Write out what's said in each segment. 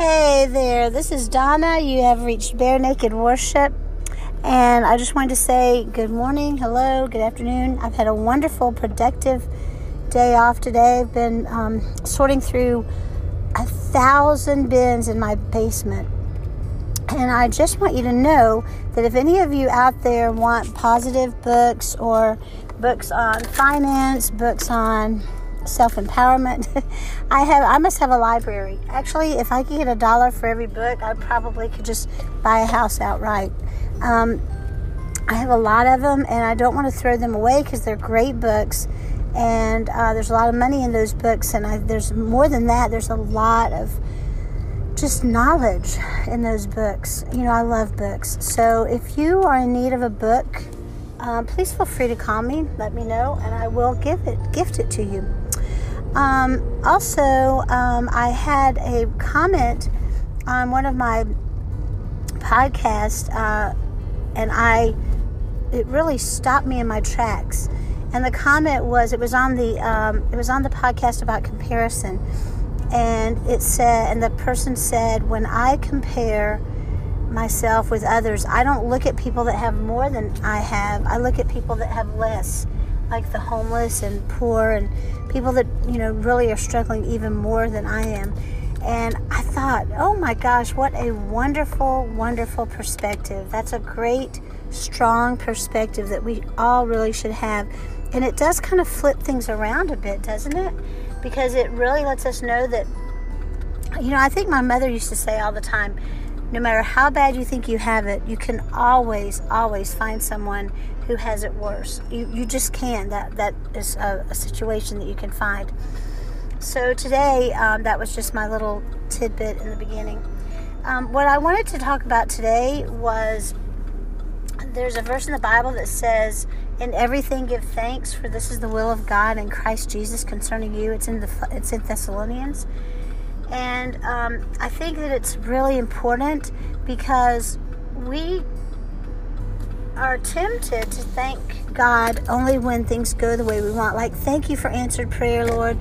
Hey there, this is Donna. You have reached Bare Naked Worship. And I just wanted to say good morning, hello, good afternoon. I've had a wonderful, productive day off today. I've been um, sorting through a thousand bins in my basement. And I just want you to know that if any of you out there want positive books or books on finance, books on self empowerment. I have I must have a library. Actually, if I could get a dollar for every book, I probably could just buy a house outright. Um, I have a lot of them, and I don't want to throw them away because they're great books, and uh, there's a lot of money in those books. And I, there's more than that. There's a lot of just knowledge in those books. You know, I love books. So if you are in need of a book, um, please feel free to call me. Let me know, and I will give it, gift it to you. Um, also, um, I had a comment on one of my podcasts, uh, and I it really stopped me in my tracks. And the comment was it was on the um, it was on the podcast about comparison, and it said and the person said when I compare myself with others, I don't look at people that have more than I have. I look at people that have less like the homeless and poor and people that you know really are struggling even more than I am. And I thought, oh my gosh, what a wonderful, wonderful perspective. That's a great, strong perspective that we all really should have. And it does kind of flip things around a bit, doesn't it? Because it really lets us know that, you know, I think my mother used to say all the time, no matter how bad you think you have it, you can always, always find someone who has it worse. You, you just can. That that is a, a situation that you can find. So today, um, that was just my little tidbit in the beginning. Um, what I wanted to talk about today was there's a verse in the Bible that says, "In everything give thanks, for this is the will of God in Christ Jesus concerning you." It's in the it's in Thessalonians. And um, I think that it's really important because we are tempted to thank God only when things go the way we want. Like, thank you for answered prayer, Lord.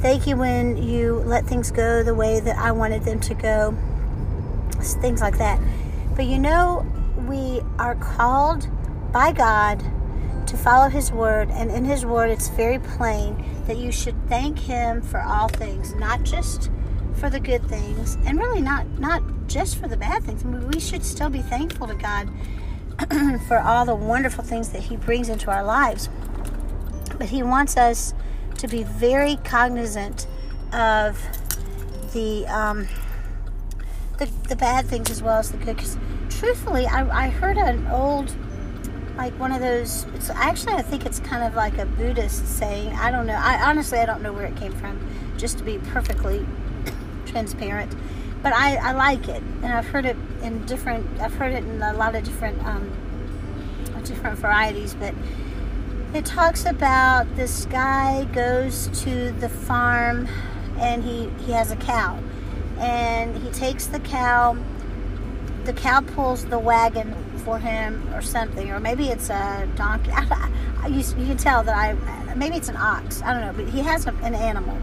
Thank you when you let things go the way that I wanted them to go. Things like that. But you know, we are called by God to follow His word, and in His word, it's very plain that you should thank Him for all things, not just for the good things, and really not not just for the bad things. I mean, we should still be thankful to God for all the wonderful things that He brings into our lives. But He wants us to be very cognizant of the um, the, the bad things as well as the good. Because truthfully, I, I heard an old like one of those it's actually i think it's kind of like a buddhist saying i don't know i honestly i don't know where it came from just to be perfectly transparent, but I, I like it, and I've heard it in different. I've heard it in a lot of different um, different varieties, but it talks about this guy goes to the farm and he he has a cow, and he takes the cow. The cow pulls the wagon for him or something, or maybe it's a donkey. I, I, you, you can tell that I maybe it's an ox. I don't know, but he has a, an animal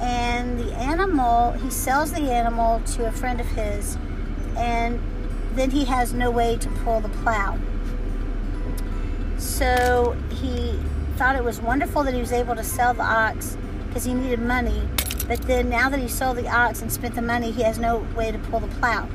and the animal he sells the animal to a friend of his and then he has no way to pull the plow. So he thought it was wonderful that he was able to sell the ox because he needed money but then now that he sold the ox and spent the money he has no way to pull the plow.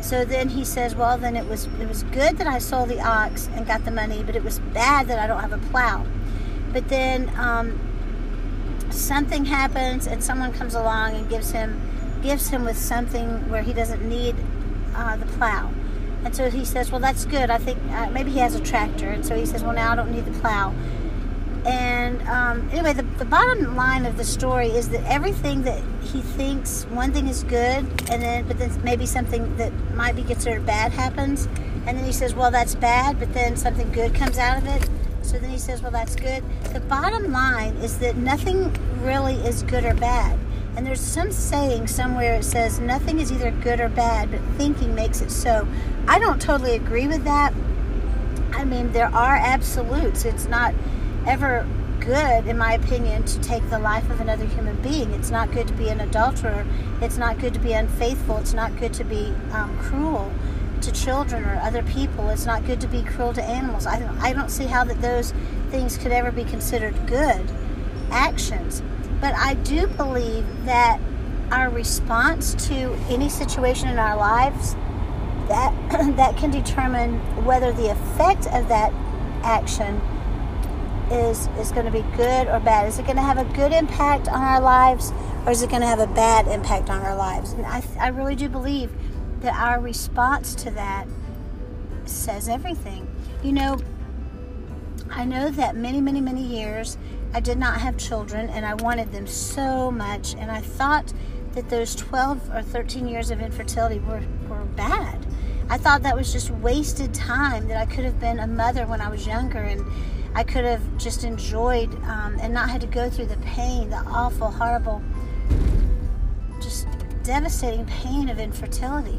So then he says well then it was it was good that i sold the ox and got the money but it was bad that i don't have a plow. But then um, something happens and someone comes along and gives him gives him with something where he doesn't need uh, the plow. And so he says well that's good. I think uh, maybe he has a tractor. And so he says well now i don't need the plow. And um, anyway the, the bottom line of the story is that everything that he thinks one thing is good and then but then maybe something that might be considered bad happens. And then he says well that's bad but then something good comes out of it so then he says, Well, that's good. The bottom line is that nothing really is good or bad. And there's some saying somewhere it says nothing is either good or bad, but thinking makes it so. I don't totally agree with that. I mean, there are absolutes. It's not ever good, in my opinion, to take the life of another human being. It's not good to be an adulterer. It's not good to be unfaithful. It's not good to be um, cruel to children or other people. It's not good to be cruel to animals. I don't, I don't see how that those things could ever be considered good actions. But I do believe that our response to any situation in our lives that that can determine whether the effect of that action is is going to be good or bad. Is it going to have a good impact on our lives, or is it going to have a bad impact on our lives? And I, I really do believe that our response to that says everything. You know, I know that many, many, many years I did not have children, and I wanted them so much, and I thought that those 12 or 13 years of infertility were, were bad. I thought that was just wasted time, that I could have been a mother when I was younger and I could have just enjoyed um, and not had to go through the pain, the awful, horrible, just devastating pain of infertility.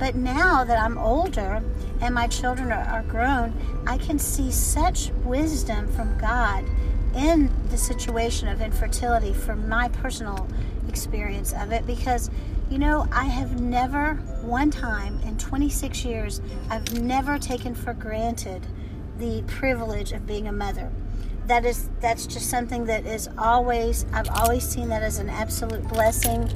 But now that I'm older and my children are, are grown, I can see such wisdom from God in the situation of infertility from my personal experience of it. Because you know I have never one time in 26 years I've never taken for granted the privilege of being a mother. That is that's just something that is always I've always seen that as an absolute blessing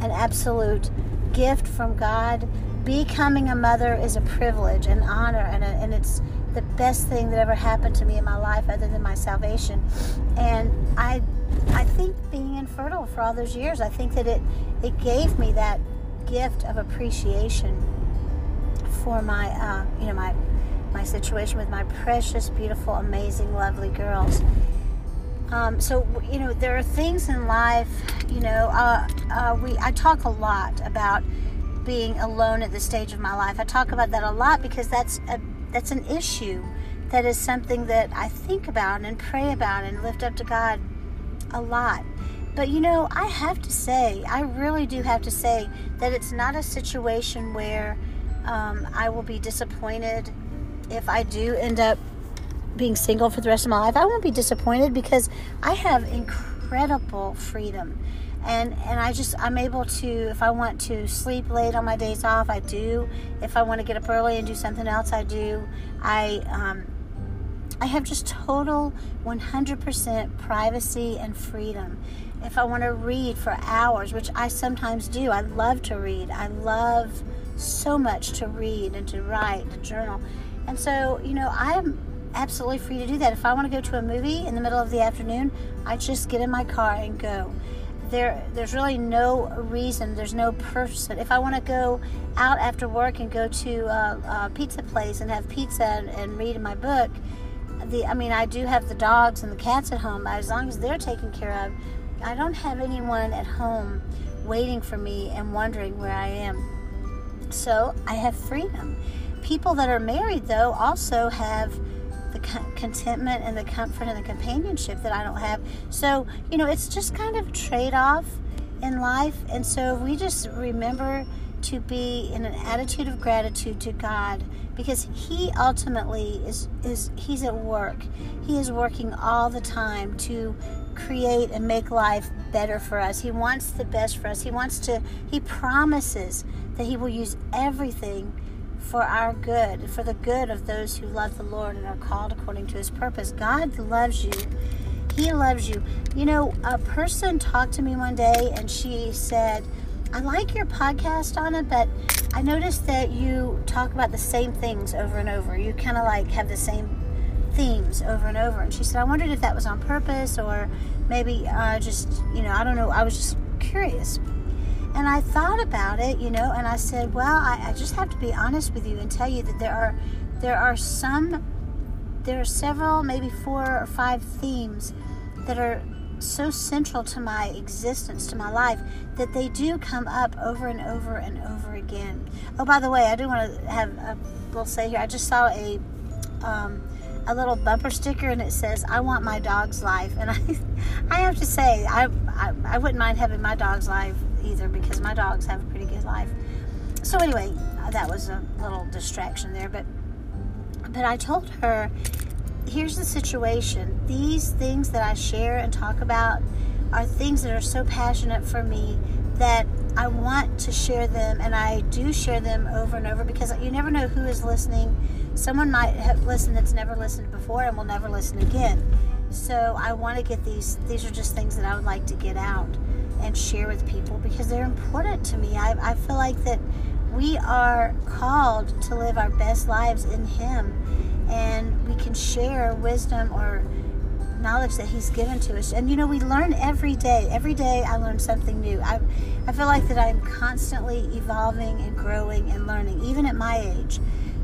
an absolute gift from God becoming a mother is a privilege and honor and, a, and it's the best thing that ever happened to me in my life other than my salvation. And i i think being infertile for all those years i think that it it gave me that gift of appreciation for my uh, you know my my situation with my precious beautiful amazing lovely girls. Um, so you know there are things in life you know uh, uh, we i talk a lot about being alone at this stage of my life. I talk about that a lot because that's a that's an issue. That is something that I think about and pray about and lift up to God a lot. But you know, I have to say, I really do have to say that it's not a situation where um, I will be disappointed if I do end up being single for the rest of my life. I won't be disappointed because I have incredible freedom and and I just I'm able to if I want to sleep late on my days off I do. If I want to get up early and do something else I do. I um, I have just total 100% privacy and freedom. If I want to read for hours which I sometimes do I love to read. I love so much to read and to write to journal. And so you know I'm absolutely free to do that. If I want to go to a movie in the middle of the afternoon I just get in my car and go there there's really no reason there's no person. If i want to go out after work and go to a, a pizza place and have pizza and, and, read my book the i mean i do have the dogs and the cats at home as long as they're taken care of i don't have anyone at home waiting for me and wondering where i am. So i have freedom. People that are married though also have the contentment and the comfort and the companionship that I don't have. So, you know, it's just kind of trade off in life. And so we just remember to be in an attitude of gratitude to God because he ultimately is is he's at work. He is working all the time to create and make life better for us. He wants the best for us. He wants to he promises that he will use everything for our good, for the good of those who love the Lord and are called according to his purpose. God loves you. He loves you. You know, a person talked to me one day and she said, I like your podcast, Donna, but I noticed that you talk about the same things over and over. You kind of like have the same themes over and over. And she said, I wondered if that was on purpose or maybe uh, just, you know, I don't know. I was just curious. And I thought about it, you know, and I said, well, I, I just have to be honest with you and tell you that there are there are some there are several, maybe four or five themes that are so central to my existence, to my life, that they do come up over and over and over again. Oh, by the way, I do want to have a little say here. I just saw a um, a little bumper sticker and it says, "I want my dog's life," and I I have to say, I I, I wouldn't mind having my dog's life either because my dogs have a pretty good life. So anyway, that was a little distraction there, but but I told her here's the situation these things that I share and talk about are things that are so passionate for me that I want to share them, and I do share them over and over because you never know who is listening. Someone might have listened that's never listened before and will never listen again. So I want to get these. These are just things that I would like to get out and share with people because they're important to me. I, I feel like that we are called to live our best lives in Him, and we can share wisdom or knowledge that He's given to us. And you know, we learn every day. Every day I learn something new. I, I feel like that I'm constantly evolving and growing and learning, even at my age.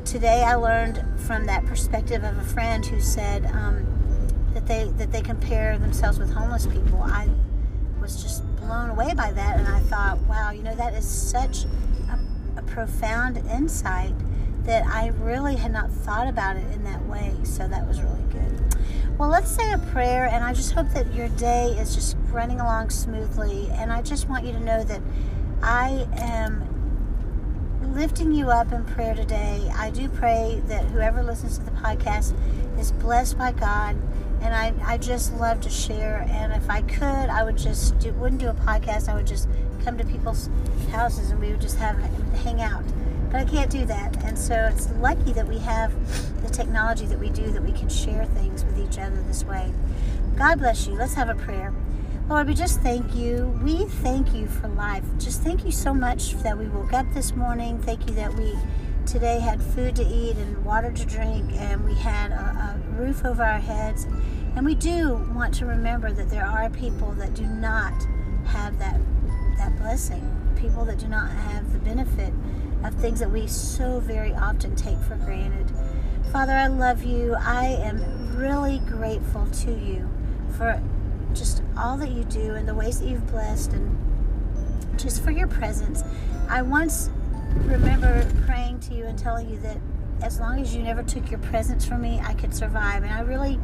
Today I learned from that perspective of a friend who said um, that they that they compare themselves with homeless people. I was just blown away by that, and I thought, wow, you know, that is such a, a profound insight that I really had not thought about it in that way. So that was really good. Well, let's say a prayer, and I just hope that your day is just running along smoothly. And I just want you to know that I am lifting you up in prayer today. I do pray that whoever listens to the podcast is blessed by God. And I, I just love to share. And if I could, I would just do, wouldn't do a podcast. I would just come to people's houses and we would just have hang out. But I can't do that. And so it's lucky that we have the technology that we do that we can share things with each other this way. God bless you. Let's have a prayer. Lord, we just thank you. We thank you for life. Just thank you so much that we woke up this morning. Thank you that we today had food to eat and water to drink and we had a, a roof over our heads. And we do want to remember that there are people that do not have that that blessing. People that do not have the benefit of things that we so very often take for granted. Father, I love you. I am really grateful to you for just all that you do and the ways that you've blessed and just for your presence. I once remember praying to you and telling you that as long as you never took your presence from me, I could survive. And I really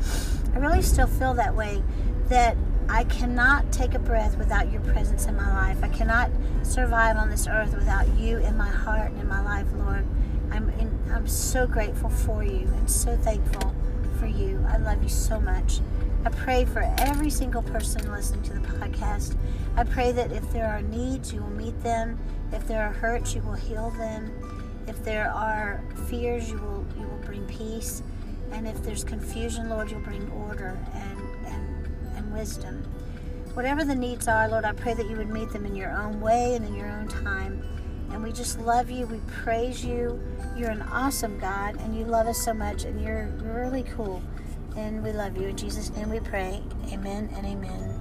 I really still feel that way that I cannot take a breath without your presence in my life. I cannot survive on this earth without you in my heart and in my life, Lord. I'm in, I'm so grateful for you and so thankful for you. I love you so much. I pray for every single person listening to the podcast. I pray that if there are needs, you will meet them. If there are hurts, you will heal them. If there are fears, you will you will bring peace. And if there's confusion, Lord, you'll bring order and and wisdom. Whatever the needs are, Lord, I pray that you would meet them in your own way and in your own time. And we just love you. We praise you. You're an awesome God, and you love us so much, and you're really cool. And we love you. In Jesus' name we pray. Amen and amen.